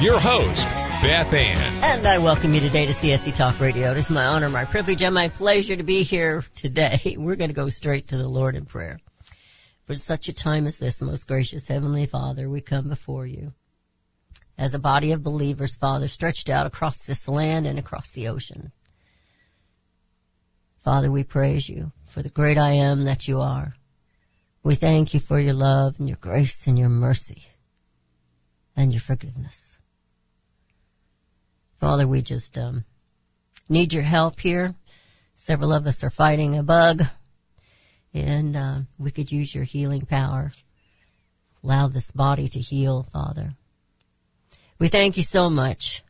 your host, Beth Ann. And I welcome you today to CSC Talk Radio. It is my honor, my privilege, and my pleasure to be here today. We're going to go straight to the Lord in prayer. For such a time as this, most gracious Heavenly Father, we come before you as a body of believers, Father, stretched out across this land and across the ocean. Father, we praise you for the great I am that you are. We thank you for your love and your grace and your mercy and your forgiveness. Father, we just um, need your help here. Several of us are fighting a bug, and uh, we could use your healing power. Allow this body to heal, Father. We thank you so much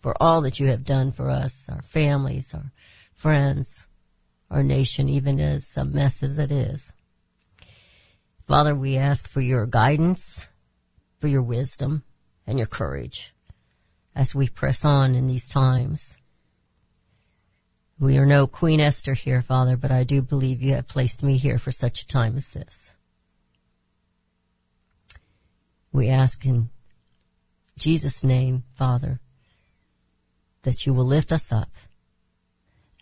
for all that you have done for us, our families, our friends, our nation, even as a mess as it is. Father, we ask for your guidance, for your wisdom, and your courage as we press on in these times. We are no Queen Esther here, Father, but I do believe you have placed me here for such a time as this. We ask in Jesus' name, Father, that you will lift us up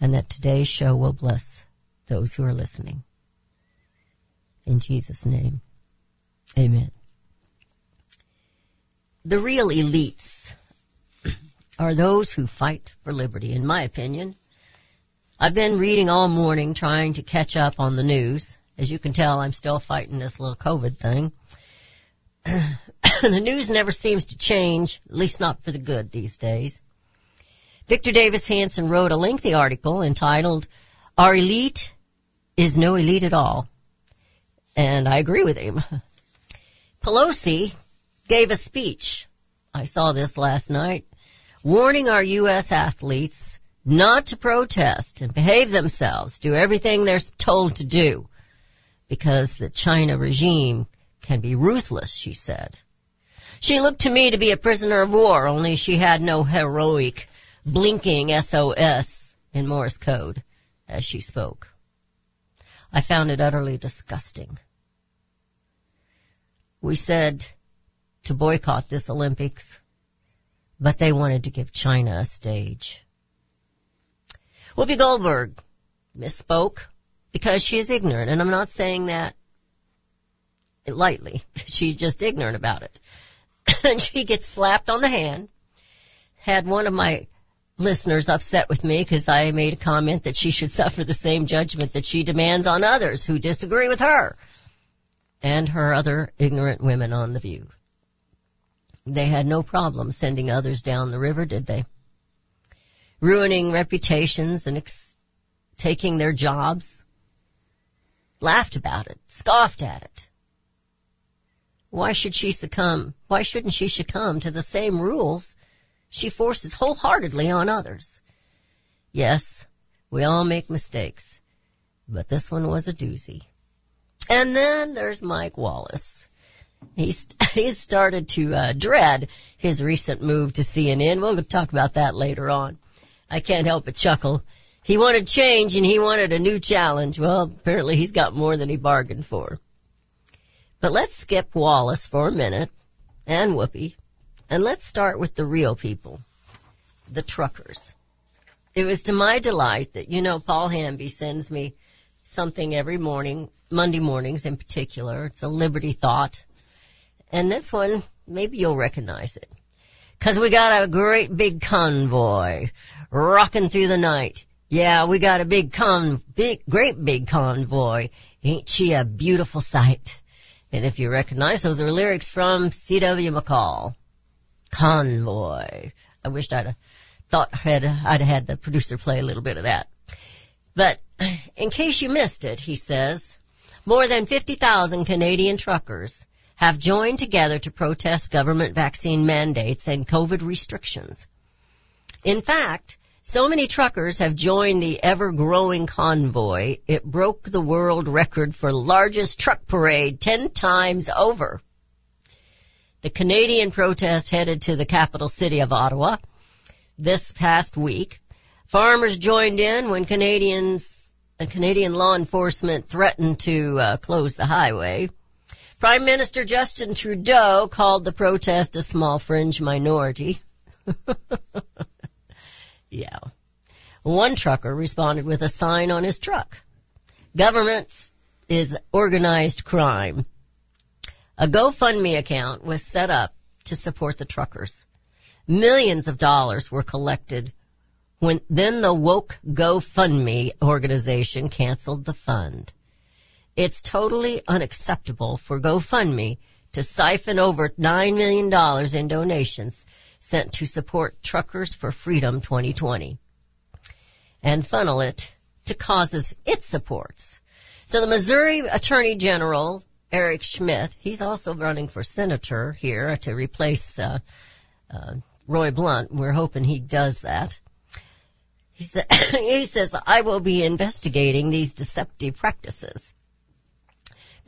and that today's show will bless those who are listening. In Jesus' name, amen. The real elites are those who fight for liberty, in my opinion. I've been reading all morning trying to catch up on the news. As you can tell, I'm still fighting this little COVID thing. the news never seems to change, at least not for the good these days. Victor Davis Hanson wrote a lengthy article entitled, Our Elite is No Elite at All. And I agree with him. Pelosi gave a speech. I saw this last night warning our U.S. athletes not to protest and behave themselves, do everything they're told to do, because the China regime can be ruthless, she said. She looked to me to be a prisoner of war, only she had no heroic blinking SOS in Morse code as she spoke. I found it utterly disgusting. We said to boycott this Olympics but they wanted to give China a stage. Whoopi Goldberg misspoke because she is ignorant, and I'm not saying that lightly. She's just ignorant about it. and she gets slapped on the hand. Had one of my listeners upset with me because I made a comment that she should suffer the same judgment that she demands on others who disagree with her and her other ignorant women on the view. They had no problem sending others down the river, did they? Ruining reputations and ex- taking their jobs. Laughed about it, scoffed at it. Why should she succumb? Why shouldn't she succumb to the same rules she forces wholeheartedly on others? Yes, we all make mistakes, but this one was a doozy. And then there's Mike Wallace. He's he's started to uh, dread his recent move to CNN. We'll talk about that later on. I can't help but chuckle. He wanted change and he wanted a new challenge. Well, apparently he's got more than he bargained for. But let's skip Wallace for a minute and Whoopi, and let's start with the real people, the truckers. It was to my delight that you know Paul Hamby sends me something every morning, Monday mornings in particular. It's a Liberty Thought and this one, maybe you'll recognize it. Cause we got a great big convoy rocking through the night. Yeah, we got a big con, big, great big convoy. Ain't she a beautiful sight? And if you recognize, those are lyrics from C.W. McCall. Convoy. I wished I'd thought had, I'd had the producer play a little bit of that. But in case you missed it, he says, more than 50,000 Canadian truckers have joined together to protest government vaccine mandates and COVID restrictions. In fact, so many truckers have joined the ever-growing convoy, it broke the world record for largest truck parade 10 times over. The Canadian protest headed to the capital city of Ottawa this past week. Farmers joined in when Canadians, uh, Canadian law enforcement threatened to uh, close the highway. Prime Minister Justin Trudeau called the protest a small fringe minority. yeah. One trucker responded with a sign on his truck. Governments is organized crime. A GoFundMe account was set up to support the truckers. Millions of dollars were collected when then the woke GoFundMe organization canceled the fund. It's totally unacceptable for GoFundMe to siphon over $9 million in donations sent to support Truckers for Freedom 2020 and funnel it to causes it supports. So the Missouri Attorney General, Eric Schmitt, he's also running for senator here to replace uh, uh, Roy Blunt. We're hoping he does that. He, sa- he says, I will be investigating these deceptive practices.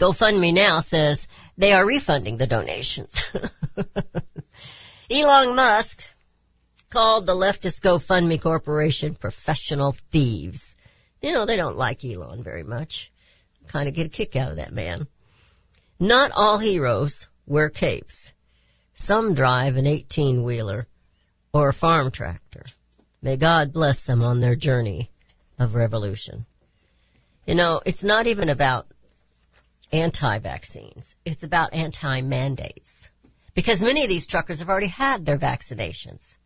GoFundMe now says they are refunding the donations. Elon Musk called the leftist GoFundMe corporation professional thieves. You know, they don't like Elon very much. Kind of get a kick out of that man. Not all heroes wear capes. Some drive an 18 wheeler or a farm tractor. May God bless them on their journey of revolution. You know, it's not even about anti-vaccines. It's about anti-mandates. Because many of these truckers have already had their vaccinations.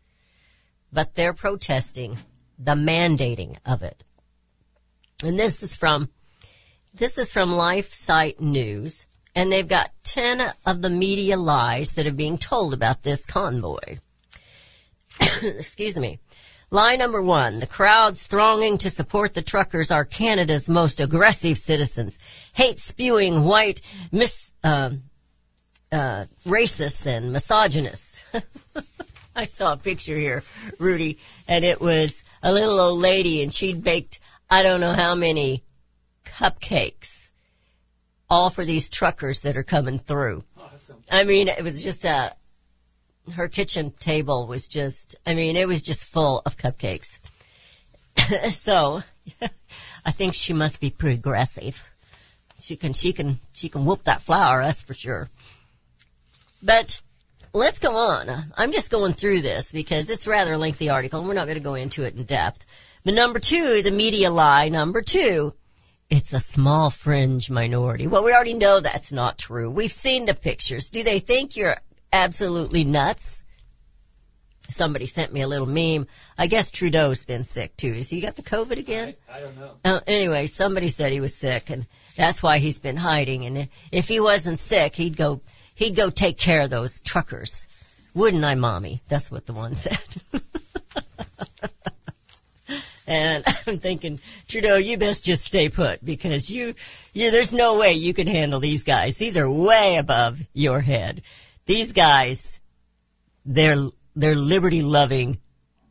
But they're protesting the mandating of it. And this is from, this is from LifeSite News. And they've got 10 of the media lies that are being told about this convoy. Excuse me. Lie number one, the crowds thronging to support the truckers are Canada's most aggressive citizens, hate spewing white mis, uh, uh, racists and misogynists. I saw a picture here, Rudy, and it was a little old lady and she'd baked I don't know how many cupcakes, all for these truckers that are coming through. Awesome. I mean, it was just a, her kitchen table was just, I mean, it was just full of cupcakes. so, I think she must be progressive. She can, she can, she can whoop that flour, that's for sure. But, let's go on. I'm just going through this because it's rather a lengthy article and we're not going to go into it in depth. But number two, the media lie, number two, it's a small fringe minority. Well, we already know that's not true. We've seen the pictures. Do they think you're absolutely nuts? Somebody sent me a little meme. I guess Trudeau's been sick too. Has he got the COVID again? I, I don't know. Uh, anyway, somebody said he was sick and that's why he's been hiding. And if he wasn't sick, he'd go, he'd go take care of those truckers. Wouldn't I, mommy? That's what the one said. and I'm thinking, Trudeau, you best just stay put because you, you, there's no way you can handle these guys. These are way above your head. These guys, they're, they're liberty loving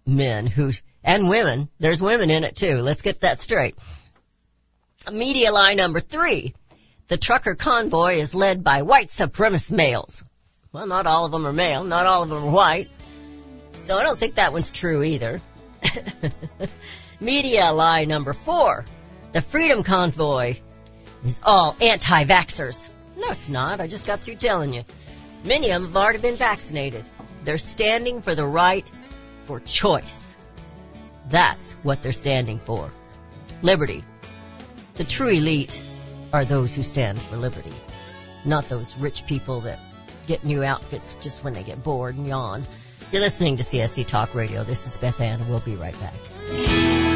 men who, and women. There's women in it too. Let's get that straight. Media lie number three. The trucker convoy is led by white supremacist males. Well, not all of them are male. Not all of them are white. So I don't think that one's true either. Media lie number four. The Freedom Convoy is all anti-vaxxers. No, it's not. I just got through telling you. Many of them have already been vaccinated. They're standing for the right for choice. That's what they're standing for. Liberty. The true elite are those who stand for liberty, not those rich people that get new outfits just when they get bored and yawn. You're listening to CSC Talk Radio. This is Beth Ann, we'll be right back.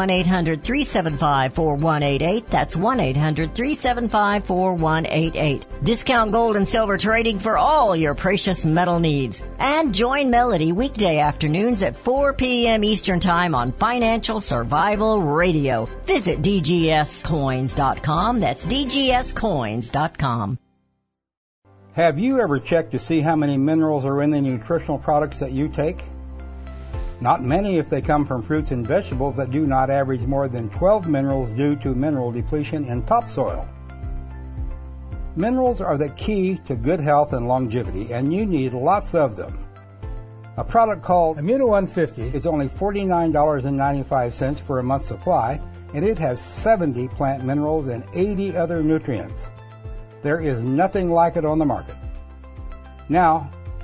1-800-375-4188. That's 1-800-375-4188. Discount gold and silver trading for all your precious metal needs. And join Melody weekday afternoons at 4 p.m. Eastern Time on Financial Survival Radio. Visit dgscoins.com. That's dgscoins.com. Have you ever checked to see how many minerals are in the nutritional products that you take? Not many if they come from fruits and vegetables that do not average more than 12 minerals due to mineral depletion in topsoil. Minerals are the key to good health and longevity, and you need lots of them. A product called Immuno 150 is only $49.95 for a month's supply, and it has 70 plant minerals and 80 other nutrients. There is nothing like it on the market. Now,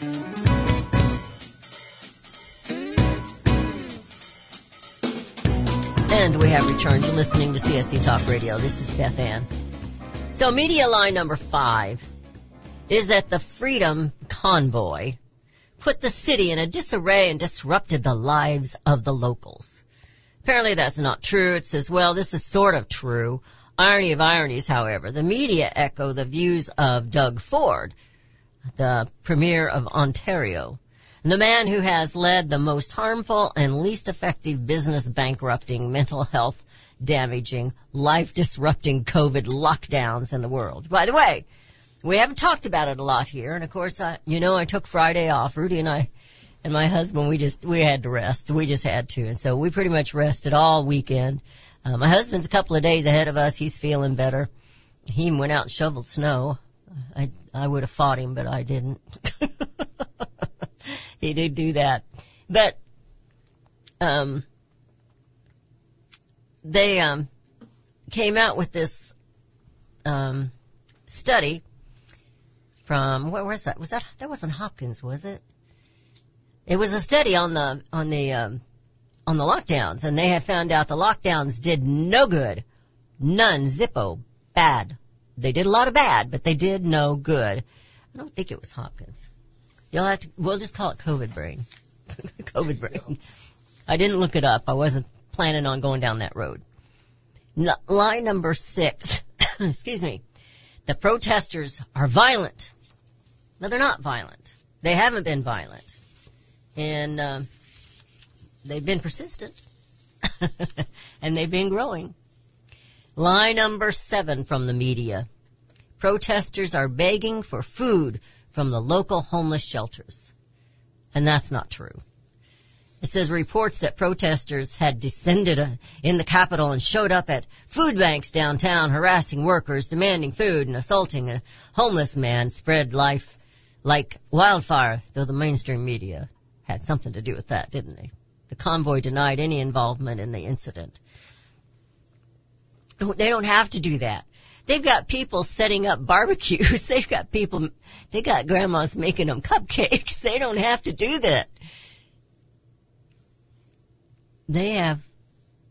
And we have returned to listening to CSC Talk Radio. This is Beth Ann. So media line number five is that the Freedom Convoy put the city in a disarray and disrupted the lives of the locals. Apparently that's not true. It says, well, this is sort of true. Irony of ironies, however, the media echo the views of Doug Ford, the Premier of Ontario, the man who has led the most harmful and least effective business bankrupting, mental health damaging, life disrupting COVID lockdowns in the world. By the way, we haven't talked about it a lot here, and of course, I, you know, I took Friday off. Rudy and I, and my husband, we just, we had to rest. We just had to, and so we pretty much rested all weekend. Uh, my husband's a couple of days ahead of us. He's feeling better. He went out and shoveled snow. I, I would have fought him, but I didn't. he did do that. But, um, they, um, came out with this, um, study from, where was that? Was that, that wasn't Hopkins, was it? It was a study on the, on the, um, on the lockdowns and they had found out the lockdowns did no good. None. Zippo. Bad. They did a lot of bad, but they did no good. I don't think it was Hopkins. You'll have to, we'll just call it COVID brain. COVID brain. I didn't look it up. I wasn't planning on going down that road. Line number six. Excuse me. The protesters are violent. No, they're not violent. They haven't been violent. And, um, they've been persistent. and they've been growing. Line number seven from the media. Protesters are begging for food from the local homeless shelters. And that's not true. It says reports that protesters had descended uh, in the capital and showed up at food banks downtown harassing workers, demanding food and assaulting a homeless man spread life like wildfire, though the mainstream media had something to do with that, didn't they? The convoy denied any involvement in the incident. They don't have to do that. They've got people setting up barbecues. They've got people, they got grandmas making them cupcakes. They don't have to do that. They have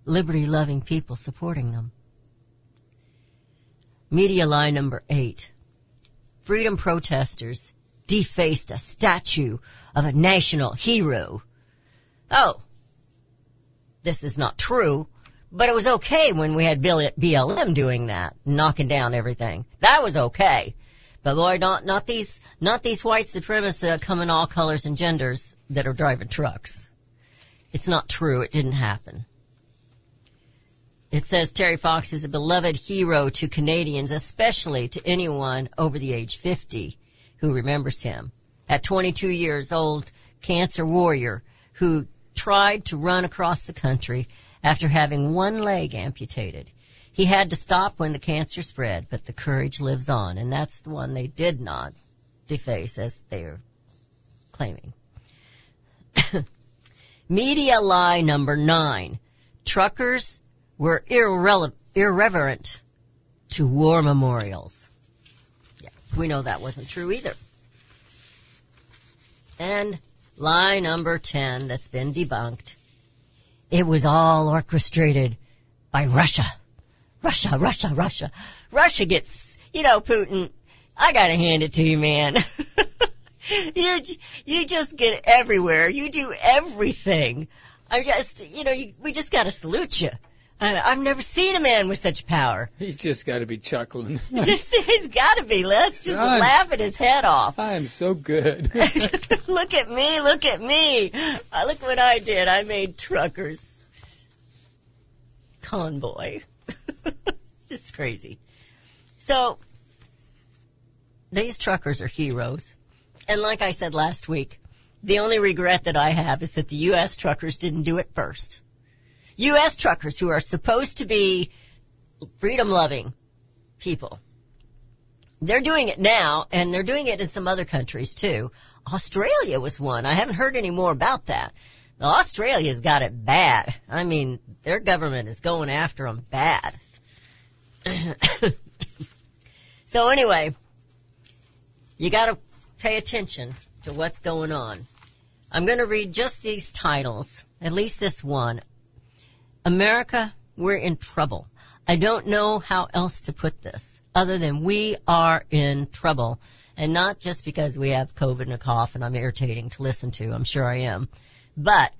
liberty loving people supporting them. Media lie number eight. Freedom protesters defaced a statue of a national hero. Oh, this is not true, but it was okay when we had BLM doing that, knocking down everything. That was okay. But boy, not, not these, not these white supremacists that come in all colors and genders that are driving trucks. It's not true. It didn't happen. It says Terry Fox is a beloved hero to Canadians, especially to anyone over the age 50 who remembers him. At 22 years old, cancer warrior who tried to run across the country after having one leg amputated. He had to stop when the cancer spread, but the courage lives on, and that's the one they did not deface as they're claiming. Media lie number nine. Truckers were irrele- irreverent to war memorials. Yeah, we know that wasn't true either. And lie number 10 that's been debunked. It was all orchestrated by Russia. Russia, Russia, Russia. Russia gets, you know, Putin, I gotta hand it to you, man. you you just get everywhere. You do everything. I just, you know, you, we just gotta salute you. I've never seen a man with such power. He's just got to be chuckling. He's gotta be. Let's just I'm- laugh at his head off. I am so good. look at me, look at me. Uh, look what I did. I made truckers. Convoy. it's just crazy. So, these truckers are heroes. And like I said last week, the only regret that I have is that the U.S. truckers didn't do it first. U.S. truckers who are supposed to be freedom loving people. They're doing it now, and they're doing it in some other countries too. Australia was one. I haven't heard any more about that. Australia's got it bad. I mean, their government is going after them bad. so anyway, you gotta pay attention to what's going on. I'm gonna read just these titles, at least this one. America, we're in trouble. I don't know how else to put this other than we are in trouble. And not just because we have COVID and a cough and I'm irritating to listen to. I'm sure I am. But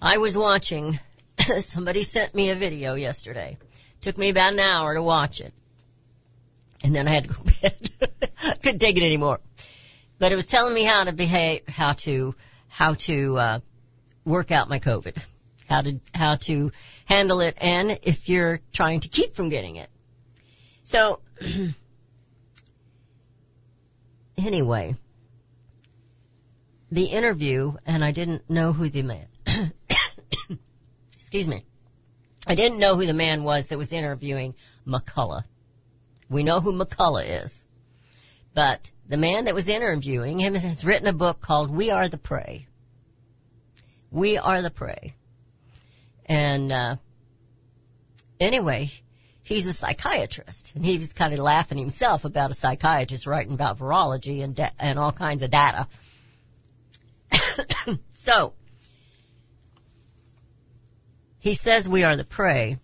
I was watching, somebody sent me a video yesterday. Took me about an hour to watch it. And then I had to go to bed. Couldn't take it anymore. But it was telling me how to behave, how to, how to, uh, work out my COVID. How to, how to handle it and if you're trying to keep from getting it. So, anyway, the interview, and I didn't know who the man, excuse me, I didn't know who the man was that was interviewing McCullough. We know who McCullough is. But the man that was interviewing him has written a book called We Are the Prey. We Are the Prey. And, uh, anyway, he's a psychiatrist and he was kind of laughing himself about a psychiatrist writing about virology and, and all kinds of data. so, he says we are the prey.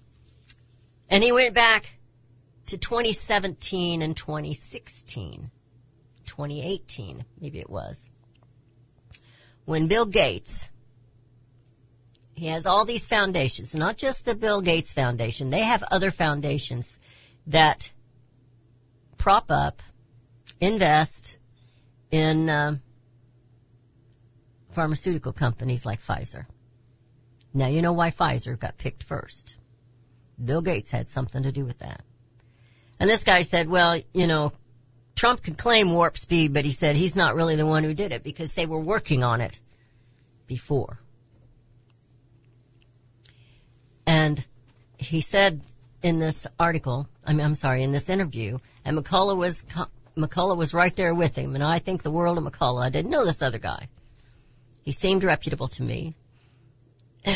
And he went back to 2017 and 2016, 2018, maybe it was, when Bill Gates, he has all these foundations, not just the Bill Gates Foundation, they have other foundations that prop up, invest in um, pharmaceutical companies like Pfizer. Now you know why Pfizer got picked first. Bill Gates had something to do with that. And this guy said, well, you know, Trump could claim warp speed, but he said he's not really the one who did it because they were working on it before. And he said in this article, I mean, I'm sorry, in this interview, and McCullough was, McCullough was right there with him, and I think the world of McCullough. I didn't know this other guy. He seemed reputable to me.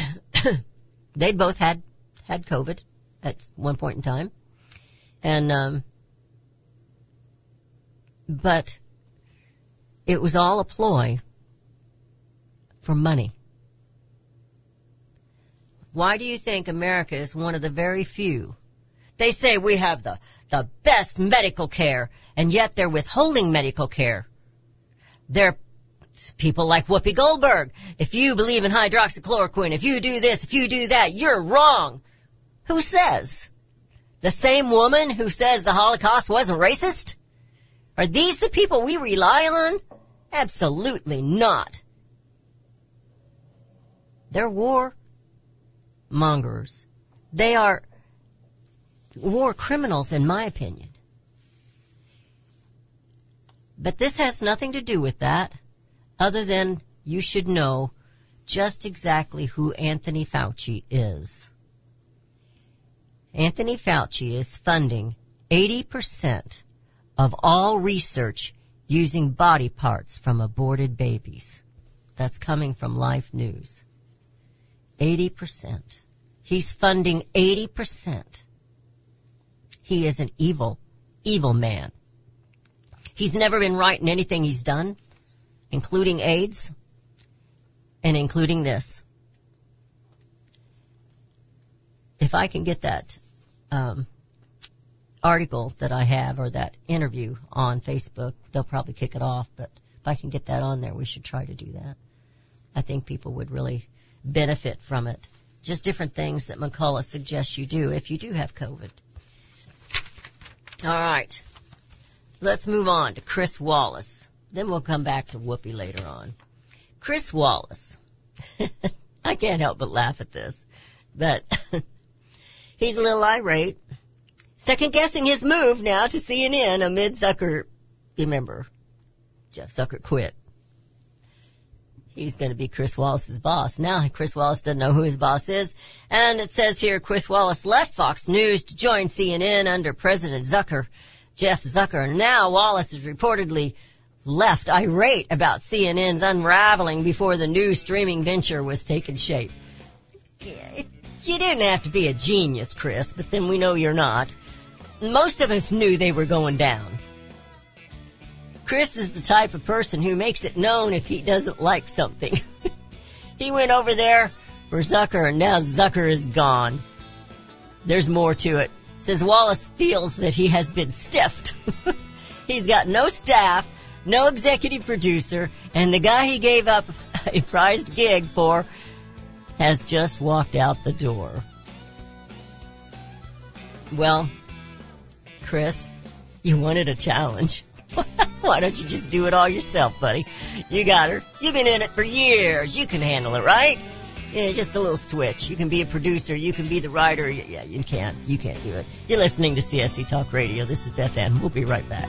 They'd both had, had COVID at one point in time. And, um, but it was all a ploy for money. Why do you think America is one of the very few? They say we have the, the best medical care, and yet they're withholding medical care. They're people like Whoopi Goldberg. If you believe in hydroxychloroquine, if you do this, if you do that, you're wrong. Who says? The same woman who says the Holocaust wasn't racist? Are these the people we rely on? Absolutely not. They're war mongers. They are war criminals in my opinion. But this has nothing to do with that other than you should know just exactly who Anthony Fauci is. Anthony Fauci is funding 80% of all research using body parts from aborted babies. That's coming from Life News. 80%. He's funding 80%. He is an evil, evil man. He's never been right in anything he's done, including AIDS and including this. If I can get that um, article that I have or that interview on Facebook, they'll probably kick it off. But if I can get that on there, we should try to do that. I think people would really benefit from it. Just different things that McCullough suggests you do if you do have COVID. All right. Let's move on to Chris Wallace. Then we'll come back to Whoopi later on. Chris Wallace. I can't help but laugh at this, but he's a little irate. Second guessing his move now to CNN amid Zucker, remember, Jeff Zucker quit. He's going to be Chris Wallace's boss. Now Chris Wallace doesn't know who his boss is. And it says here Chris Wallace left Fox News to join CNN under President Zucker, Jeff Zucker. Now Wallace is reportedly left irate about CNN's unraveling before the new streaming venture was taking shape. You didn't have to be a genius, Chris, but then we know you're not. Most of us knew they were going down. Chris is the type of person who makes it known if he doesn't like something. he went over there for Zucker and now Zucker is gone. There's more to it. Says Wallace feels that he has been stiffed. He's got no staff, no executive producer, and the guy he gave up a prized gig for has just walked out the door. Well, Chris, you wanted a challenge. Why don't you just do it all yourself, buddy? You got her. You've been in it for years. You can handle it, right? Yeah, just a little switch. You can be a producer. You can be the writer. Yeah, you can't. You can't do it. You're listening to CSC Talk Radio. This is Beth Ann. We'll be right back.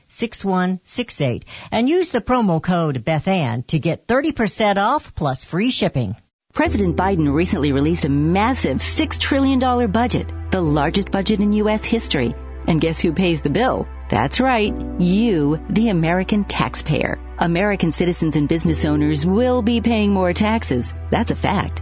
1-800-978-6168 and use the promo code BethAnn to get 30% off plus free shipping. President Biden recently released a massive $6 trillion budget, the largest budget in U.S. history. And guess who pays the bill? That's right, you, the American taxpayer. American citizens and business owners will be paying more taxes. That's a fact.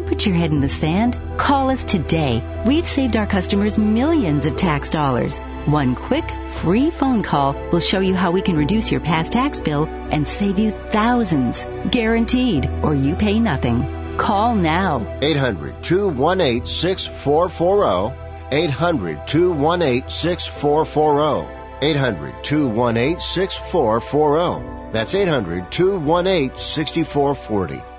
put your head in the sand. Call us today. We've saved our customers millions of tax dollars. One quick, free phone call will show you how we can reduce your past tax bill and save you thousands. Guaranteed, or you pay nothing. Call now. 800 218 6440. 800 218 6440. 800 218 6440. That's 800 218 6440.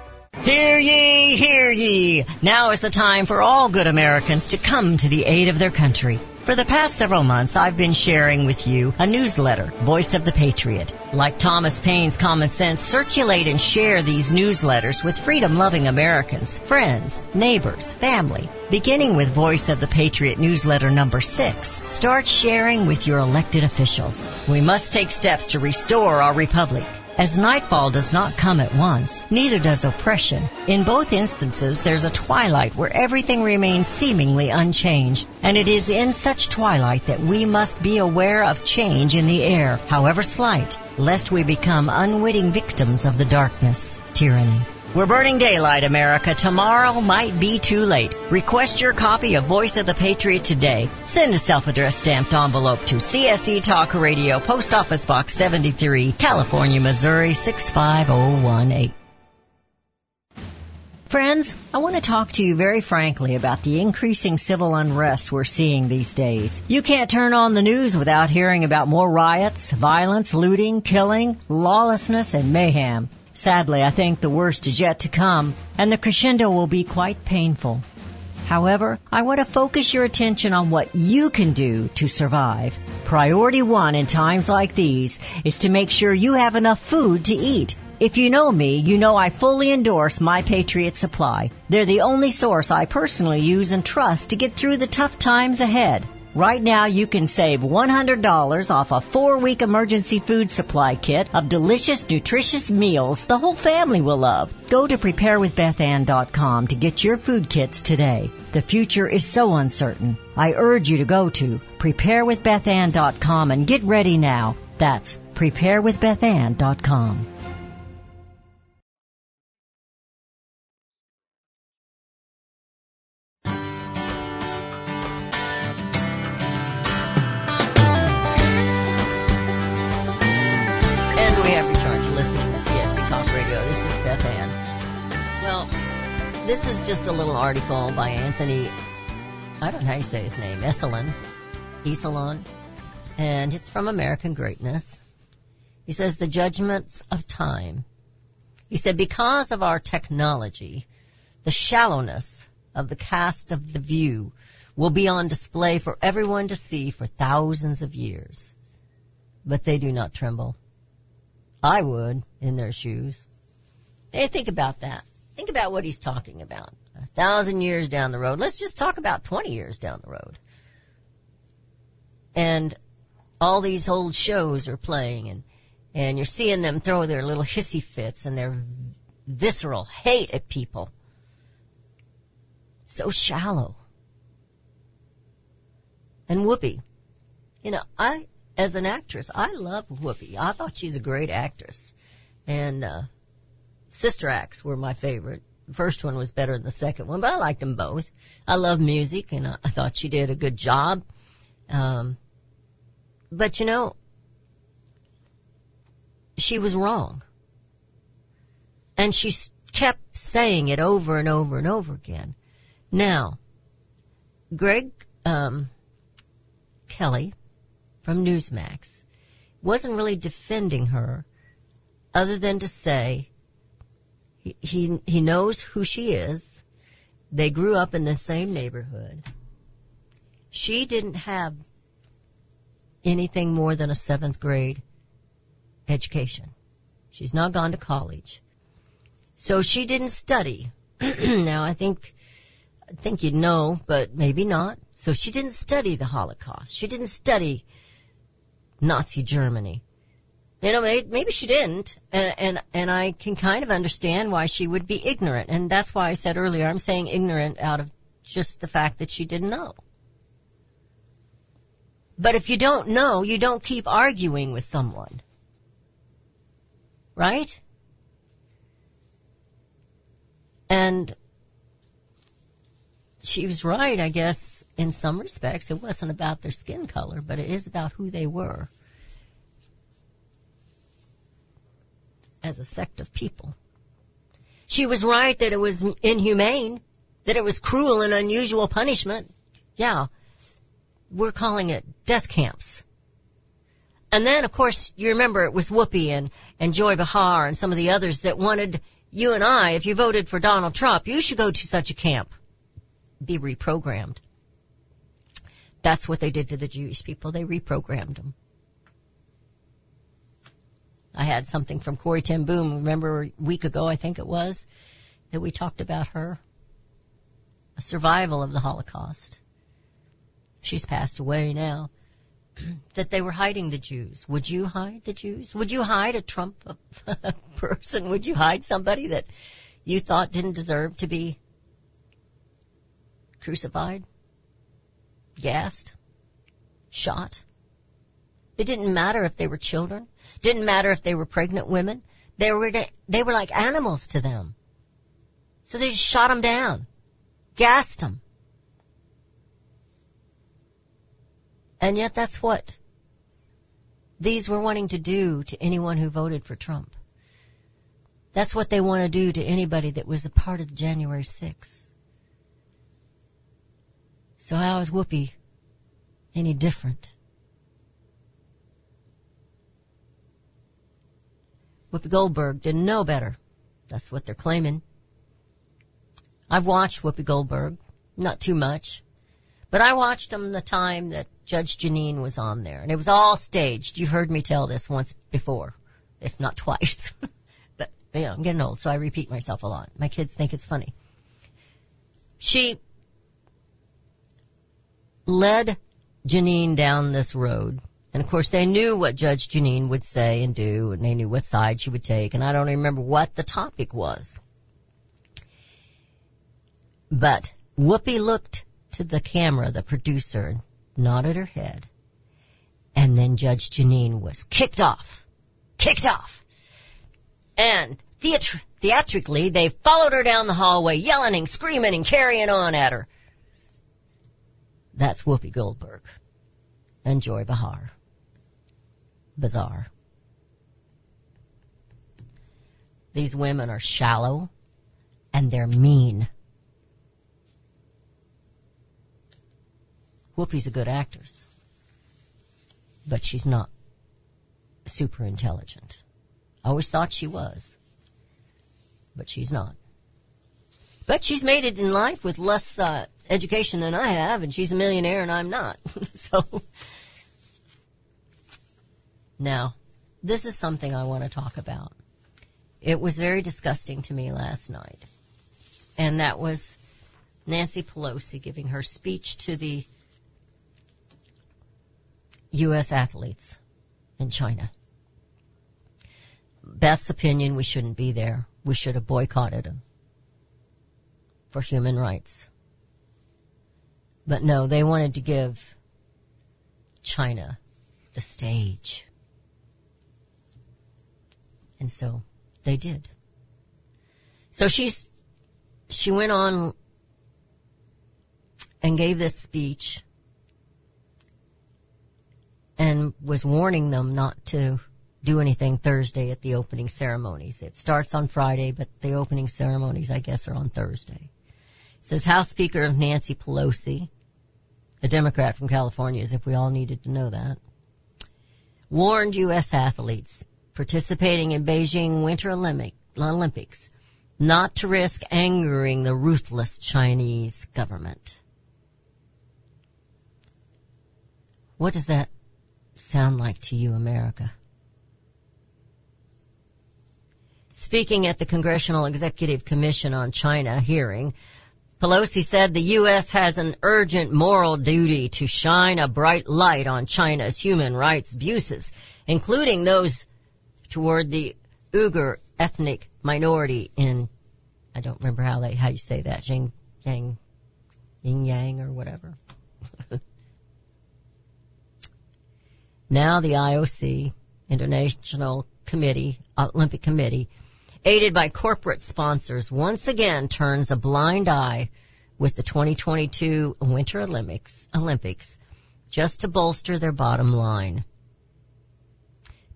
Hear ye, hear ye! Now is the time for all good Americans to come to the aid of their country. For the past several months, I've been sharing with you a newsletter, Voice of the Patriot. Like Thomas Paine's Common Sense, circulate and share these newsletters with freedom-loving Americans, friends, neighbors, family. Beginning with Voice of the Patriot newsletter number six, start sharing with your elected officials. We must take steps to restore our republic. As nightfall does not come at once, neither does oppression. In both instances, there's a twilight where everything remains seemingly unchanged, and it is in such twilight that we must be aware of change in the air, however slight, lest we become unwitting victims of the darkness, tyranny. We're burning daylight, America. Tomorrow might be too late. Request your copy of Voice of the Patriot today. Send a self-addressed stamped envelope to CSC Talk Radio, Post Office Box 73, California, Missouri 65018. Friends, I want to talk to you very frankly about the increasing civil unrest we're seeing these days. You can't turn on the news without hearing about more riots, violence, looting, killing, lawlessness, and mayhem. Sadly, I think the worst is yet to come, and the crescendo will be quite painful. However, I want to focus your attention on what you can do to survive. Priority one in times like these is to make sure you have enough food to eat. If you know me, you know I fully endorse My Patriot Supply. They're the only source I personally use and trust to get through the tough times ahead. Right now you can save $100 off a four week emergency food supply kit of delicious, nutritious meals the whole family will love. Go to preparewithbethann.com to get your food kits today. The future is so uncertain. I urge you to go to preparewithbethann.com and get ready now. That's preparewithbethann.com. this is just a little article by Anthony, I don't know how you say his name, Esolen, Esolen, and it's from American Greatness. He says, the judgments of time. He said, because of our technology, the shallowness of the cast of the view will be on display for everyone to see for thousands of years. But they do not tremble. I would in their shoes. Hey, think about that. Think about what he's talking about. A thousand years down the road. Let's just talk about 20 years down the road. And all these old shows are playing and, and you're seeing them throw their little hissy fits and their visceral hate at people. So shallow. And Whoopi. You know, I, as an actress, I love Whoopi. I thought she's a great actress. And, uh, Sister Acts were my favorite. The first one was better than the second one, but I liked them both. I love music and I, I thought she did a good job. Um, but you know, she was wrong. And she kept saying it over and over and over again. Now, Greg, um, Kelly from Newsmax wasn't really defending her other than to say he, he, knows who she is. They grew up in the same neighborhood. She didn't have anything more than a seventh grade education. She's not gone to college. So she didn't study. now I think, I think you'd know, but maybe not. So she didn't study the Holocaust. She didn't study Nazi Germany. You know, maybe she didn't, and, and and I can kind of understand why she would be ignorant, and that's why I said earlier I'm saying ignorant out of just the fact that she didn't know. But if you don't know, you don't keep arguing with someone. Right? And she was right, I guess, in some respects. It wasn't about their skin color, but it is about who they were as a sect of people. She was right that it was inhumane, that it was cruel and unusual punishment. Yeah, we're calling it death camps. And then, of course, you remember it was Whoopi and, and Joy Behar and some of the others that wanted you and I, if you voted for Donald Trump, you should go to such a camp. Be reprogrammed. That's what they did to the Jewish people. They reprogrammed them. I had something from Corrie ten Boom, remember a week ago, I think it was, that we talked about her. A survival of the Holocaust. She's passed away now. that they were hiding the Jews. Would you hide the Jews? Would you hide a Trump person? Would you hide somebody that you thought didn't deserve to be crucified? Gassed? Shot? It didn't matter if they were children. Didn't matter if they were pregnant women. They were, they were like animals to them. So they just shot them down. Gassed them. And yet that's what these were wanting to do to anyone who voted for Trump. That's what they want to do to anybody that was a part of January 6th. So how is Whoopi any different? Whoopi Goldberg didn't know better. That's what they're claiming. I've watched Whoopi Goldberg, not too much, but I watched them the time that Judge Jeanine was on there, and it was all staged. You've heard me tell this once before, if not twice. but you know, I'm getting old, so I repeat myself a lot. My kids think it's funny. She led Jeanine down this road and of course they knew what Judge Jeanine would say and do and they knew what side she would take and I don't remember what the topic was. But Whoopi looked to the camera, the producer, and nodded her head. And then Judge Jeanine was kicked off. Kicked off. And theatr- theatrically they followed her down the hallway yelling and screaming and carrying on at her. That's Whoopi Goldberg and Joy Behar. Bizarre. These women are shallow and they're mean. Whoopi's a good actress, but she's not super intelligent. I always thought she was, but she's not. But she's made it in life with less uh, education than I have, and she's a millionaire and I'm not. so now, this is something I want to talk about. It was very disgusting to me last night, and that was Nancy Pelosi giving her speech to the U.S. athletes in China. Beth's opinion, we shouldn't be there. We should have boycotted them for human rights. But no, they wanted to give China the stage. And so they did. So she's, she went on and gave this speech and was warning them not to do anything Thursday at the opening ceremonies. It starts on Friday, but the opening ceremonies, I guess, are on Thursday. It says House Speaker Nancy Pelosi, a Democrat from California, as if we all needed to know that, warned U.S. athletes participating in Beijing Winter Olympic, Olympics not to risk angering the ruthless Chinese government. What does that sound like to you, America? Speaking at the Congressional Executive Commission on China hearing, Pelosi said the U.S. has an urgent moral duty to shine a bright light on China's human rights abuses, including those toward the Uyghur ethnic minority in, I don't remember how they, how you say that, Jing, Yang, Yin Yang or whatever. now the IOC, International Committee, Olympic Committee, aided by corporate sponsors, once again turns a blind eye with the 2022 Winter Olympics, Olympics just to bolster their bottom line.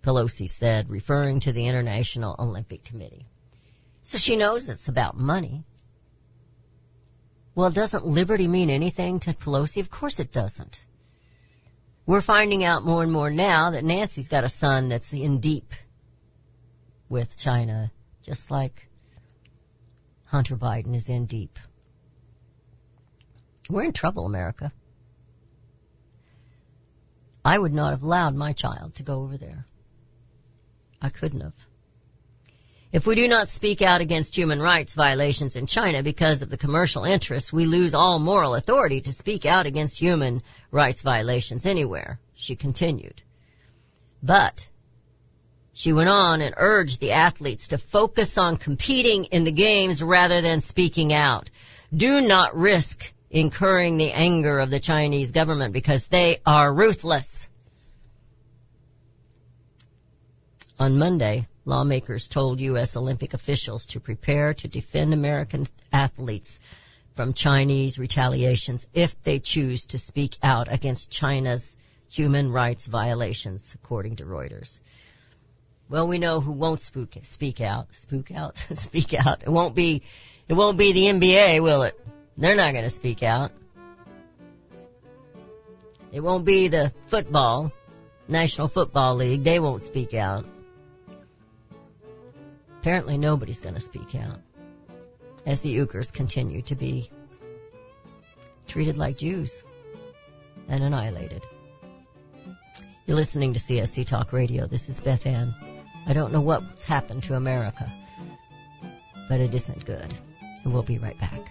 Pelosi said, referring to the International Olympic Committee. So she knows it's about money. Well, doesn't liberty mean anything to Pelosi? Of course it doesn't. We're finding out more and more now that Nancy's got a son that's in deep with China, just like Hunter Biden is in deep. We're in trouble, America. I would not have allowed my child to go over there. I couldn't have. If we do not speak out against human rights violations in China because of the commercial interests, we lose all moral authority to speak out against human rights violations anywhere, she continued. But she went on and urged the athletes to focus on competing in the games rather than speaking out. Do not risk incurring the anger of the Chinese government because they are ruthless. On Monday, lawmakers told U.S. Olympic officials to prepare to defend American athletes from Chinese retaliations if they choose to speak out against China's human rights violations, according to Reuters. Well, we know who won't spook, speak out, spook out, speak out. It won't be, it won't be the NBA, will it? They're not going to speak out. It won't be the football, National Football League. They won't speak out. Apparently nobody's going to speak out as the Uyghurs continue to be treated like Jews and annihilated. You're listening to CSC Talk Radio. This is Beth Ann. I don't know what's happened to America, but it isn't good. And we'll be right back.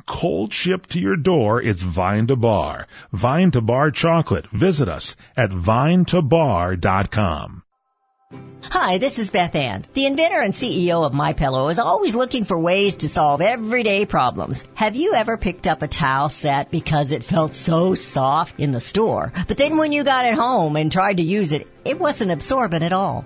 Cold shipped to your door, it's Vine to Bar. Vine to Bar chocolate. Visit us at vinetobar.com. Hi, this is Beth Ann. The inventor and CEO of My Pillow is always looking for ways to solve everyday problems. Have you ever picked up a towel set because it felt so soft in the store, but then when you got it home and tried to use it, it wasn't absorbent at all?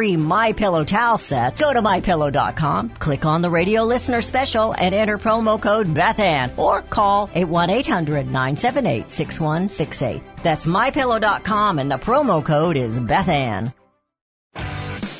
free My Pillow towel set, go to mypillow.com, click on the radio listener special, and enter promo code BethAnn or call 818-978-6168. That's mypillow.com and the promo code is BethAnn.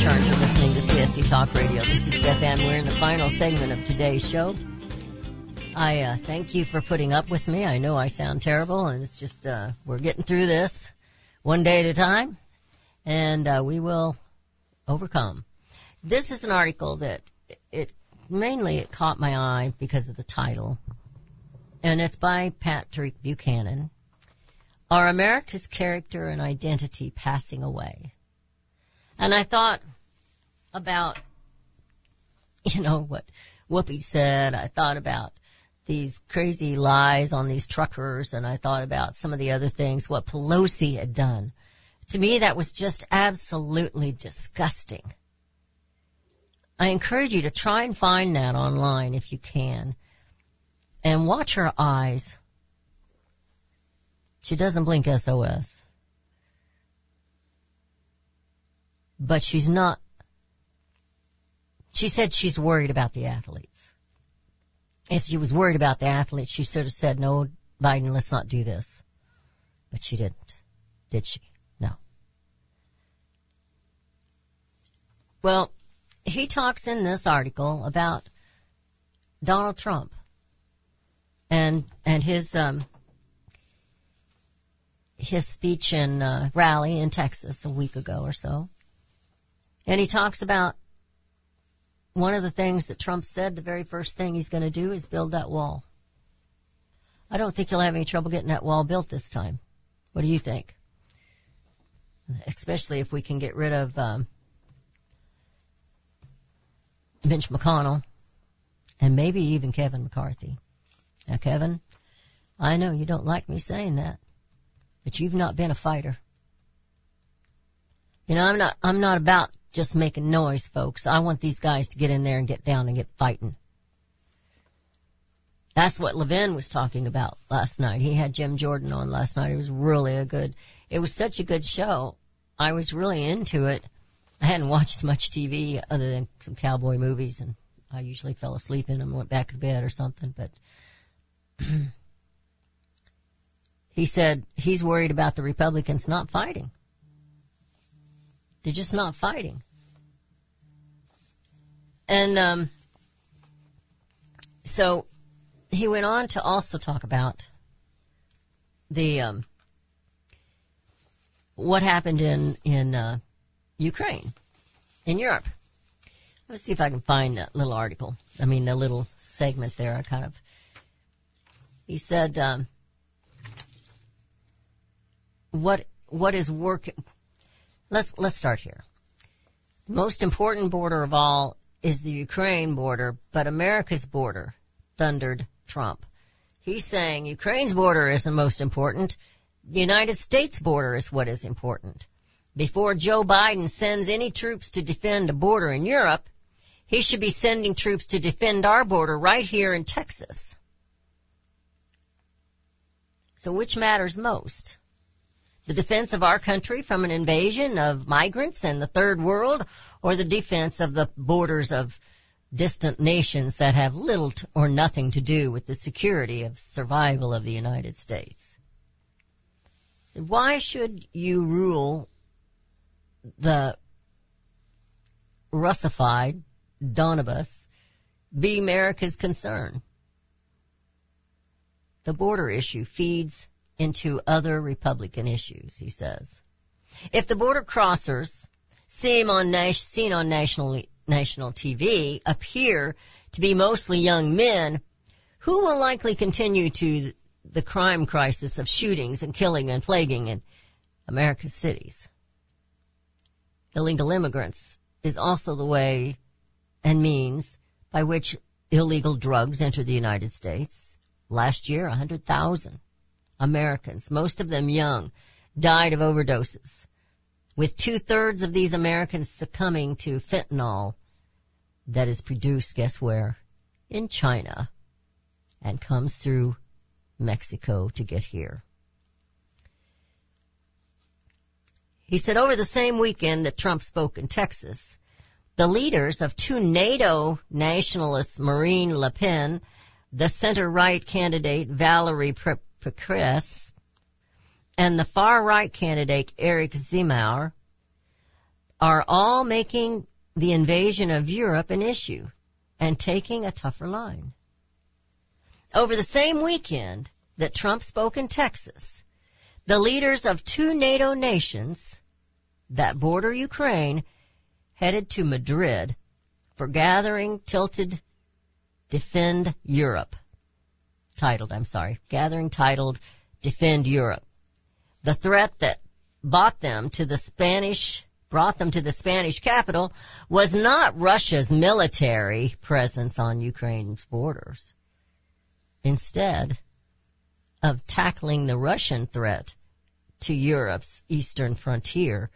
charge. You're listening to CSC Talk Radio. This is Beth Ann. We're in the final segment of today's show. I uh, thank you for putting up with me. I know I sound terrible, and it's just uh, we're getting through this one day at a time, and uh, we will overcome. This is an article that it mainly it caught my eye because of the title, and it's by Patrick Buchanan. Are America's character and identity passing away? And I thought, about, you know, what Whoopi said. I thought about these crazy lies on these truckers and I thought about some of the other things, what Pelosi had done. To me, that was just absolutely disgusting. I encourage you to try and find that online if you can and watch her eyes. She doesn't blink SOS. but she's not, she said she's worried about the athletes. If she was worried about the athletes, she should have said, no, Biden, let's not do this. But she didn't. Did she? No. Well, he talks in this article about Donald Trump and, and his, um, his speech in uh, rally in Texas a week ago or so. And he talks about one of the things that Trump said the very first thing he's going to do is build that wall. I don't think he'll have any trouble getting that wall built this time. What do you think? Especially if we can get rid of um, Mitch McConnell and maybe even Kevin McCarthy. Now, Kevin, I know you don't like me saying that, but you've not been a fighter. You know, I'm not, I'm not about just making noise, folks. I want these guys to get in there and get down and get fighting. That's what Levin was talking about last night. He had Jim Jordan on last night. It was really a good, it was such a good show. I was really into it. I hadn't watched much TV other than some cowboy movies and I usually fell asleep in them and went back to bed or something, but he said he's worried about the Republicans not fighting. They're just not fighting. And um so he went on to also talk about the um, what happened in in uh, Ukraine, in Europe. Let's see if I can find that little article. I mean, the little segment there. I kind of. He said, um, "What what is working?" Let's let's start here. The most important border of all is the Ukraine border, but America's border, thundered Trump. He's saying Ukraine's border isn't most important. The United States border is what is important. Before Joe Biden sends any troops to defend a border in Europe, he should be sending troops to defend our border right here in Texas. So which matters most? The defense of our country from an invasion of migrants and the third world or the defense of the borders of distant nations that have little or nothing to do with the security of survival of the United States. Why should you rule the Russified Donbas be America's concern? The border issue feeds into other Republican issues, he says. If the border crossers seen on, seen on national, national TV appear to be mostly young men, who will likely continue to the crime crisis of shootings and killing and plaguing in America's cities? Illegal immigrants is also the way and means by which illegal drugs enter the United States. Last year, 100,000 Americans, most of them young, died of overdoses with two thirds of these Americans succumbing to fentanyl that is produced, guess where? In China and comes through Mexico to get here. He said over the same weekend that Trump spoke in Texas, the leaders of two NATO nationalists, Marine Le Pen, the center-right candidate Valerie Pécresse, and the far-right candidate Eric Zemmour are all making the invasion of Europe an issue and taking a tougher line. Over the same weekend that Trump spoke in Texas, the leaders of two NATO nations that border Ukraine headed to Madrid for gathering tilted Defend Europe. Titled, I'm sorry, gathering titled Defend Europe the threat that brought them to the Spanish brought them to the Spanish capital was not Russia's military presence on Ukraine's borders. Instead of tackling the Russian threat to Europe's eastern frontier,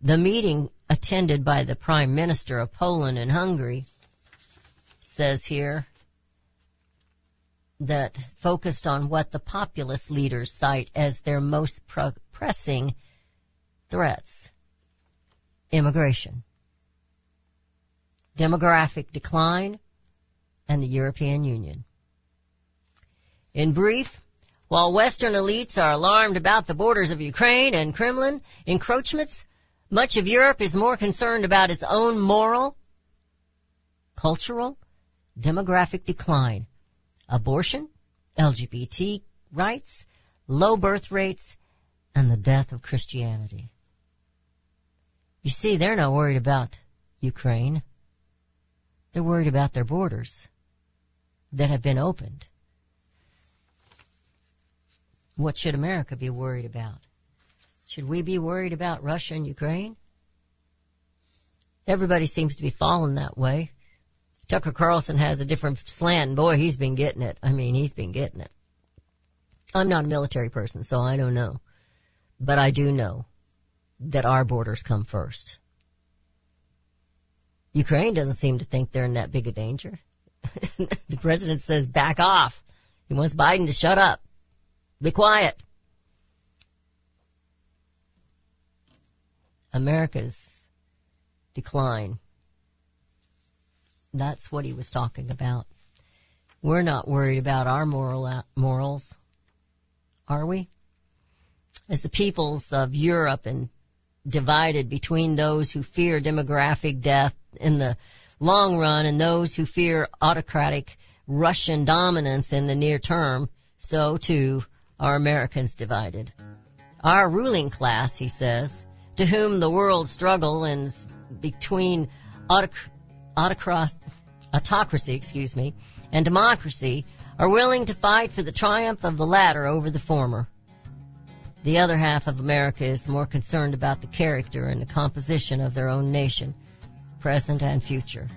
the meeting attended by the Prime Minister of Poland and Hungary says here that focused on what the populist leaders cite as their most pro- pressing threats. Immigration, demographic decline, and the European Union. In brief, while Western elites are alarmed about the borders of Ukraine and Kremlin encroachments, much of Europe is more concerned about its own moral, cultural, demographic decline abortion, LGBT rights, low birth rates, and the death of Christianity. You see, they're not worried about Ukraine. They're worried about their borders that have been opened. What should America be worried about? Should we be worried about Russia and Ukraine? Everybody seems to be falling that way. Tucker Carlson has a different slant. Boy, he's been getting it. I mean, he's been getting it. I'm not a military person, so I don't know. But I do know that our borders come first. Ukraine doesn't seem to think they're in that big a danger. the president says back off. He wants Biden to shut up. Be quiet. America's decline that's what he was talking about. We're not worried about our moral morals, are we? As the peoples of Europe and divided between those who fear demographic death in the long run and those who fear autocratic Russian dominance in the near term, so too are Americans divided. Our ruling class, he says, to whom the world struggle is between autoc- autocracy, autocracy, excuse me, and democracy, are willing to fight for the triumph of the latter over the former. The other half of America is more concerned about the character and the composition of their own nation, present and future,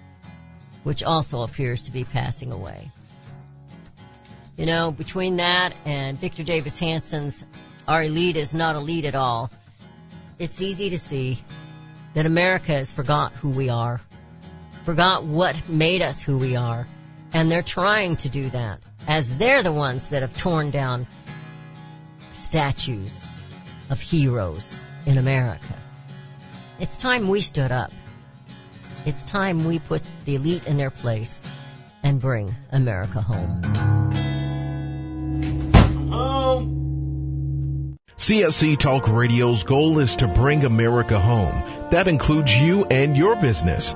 which also appears to be passing away. You know, between that and Victor Davis Hanson's Our Elite is Not Elite at All, it's easy to see that America has forgot who we are, forgot what made us who we are, and they're trying to do that as they're the ones that have torn down statues of heroes in America. It's time we stood up. It's time we put the elite in their place and bring America home. Um. CSC Talk Radio's goal is to bring America home. That includes you and your business.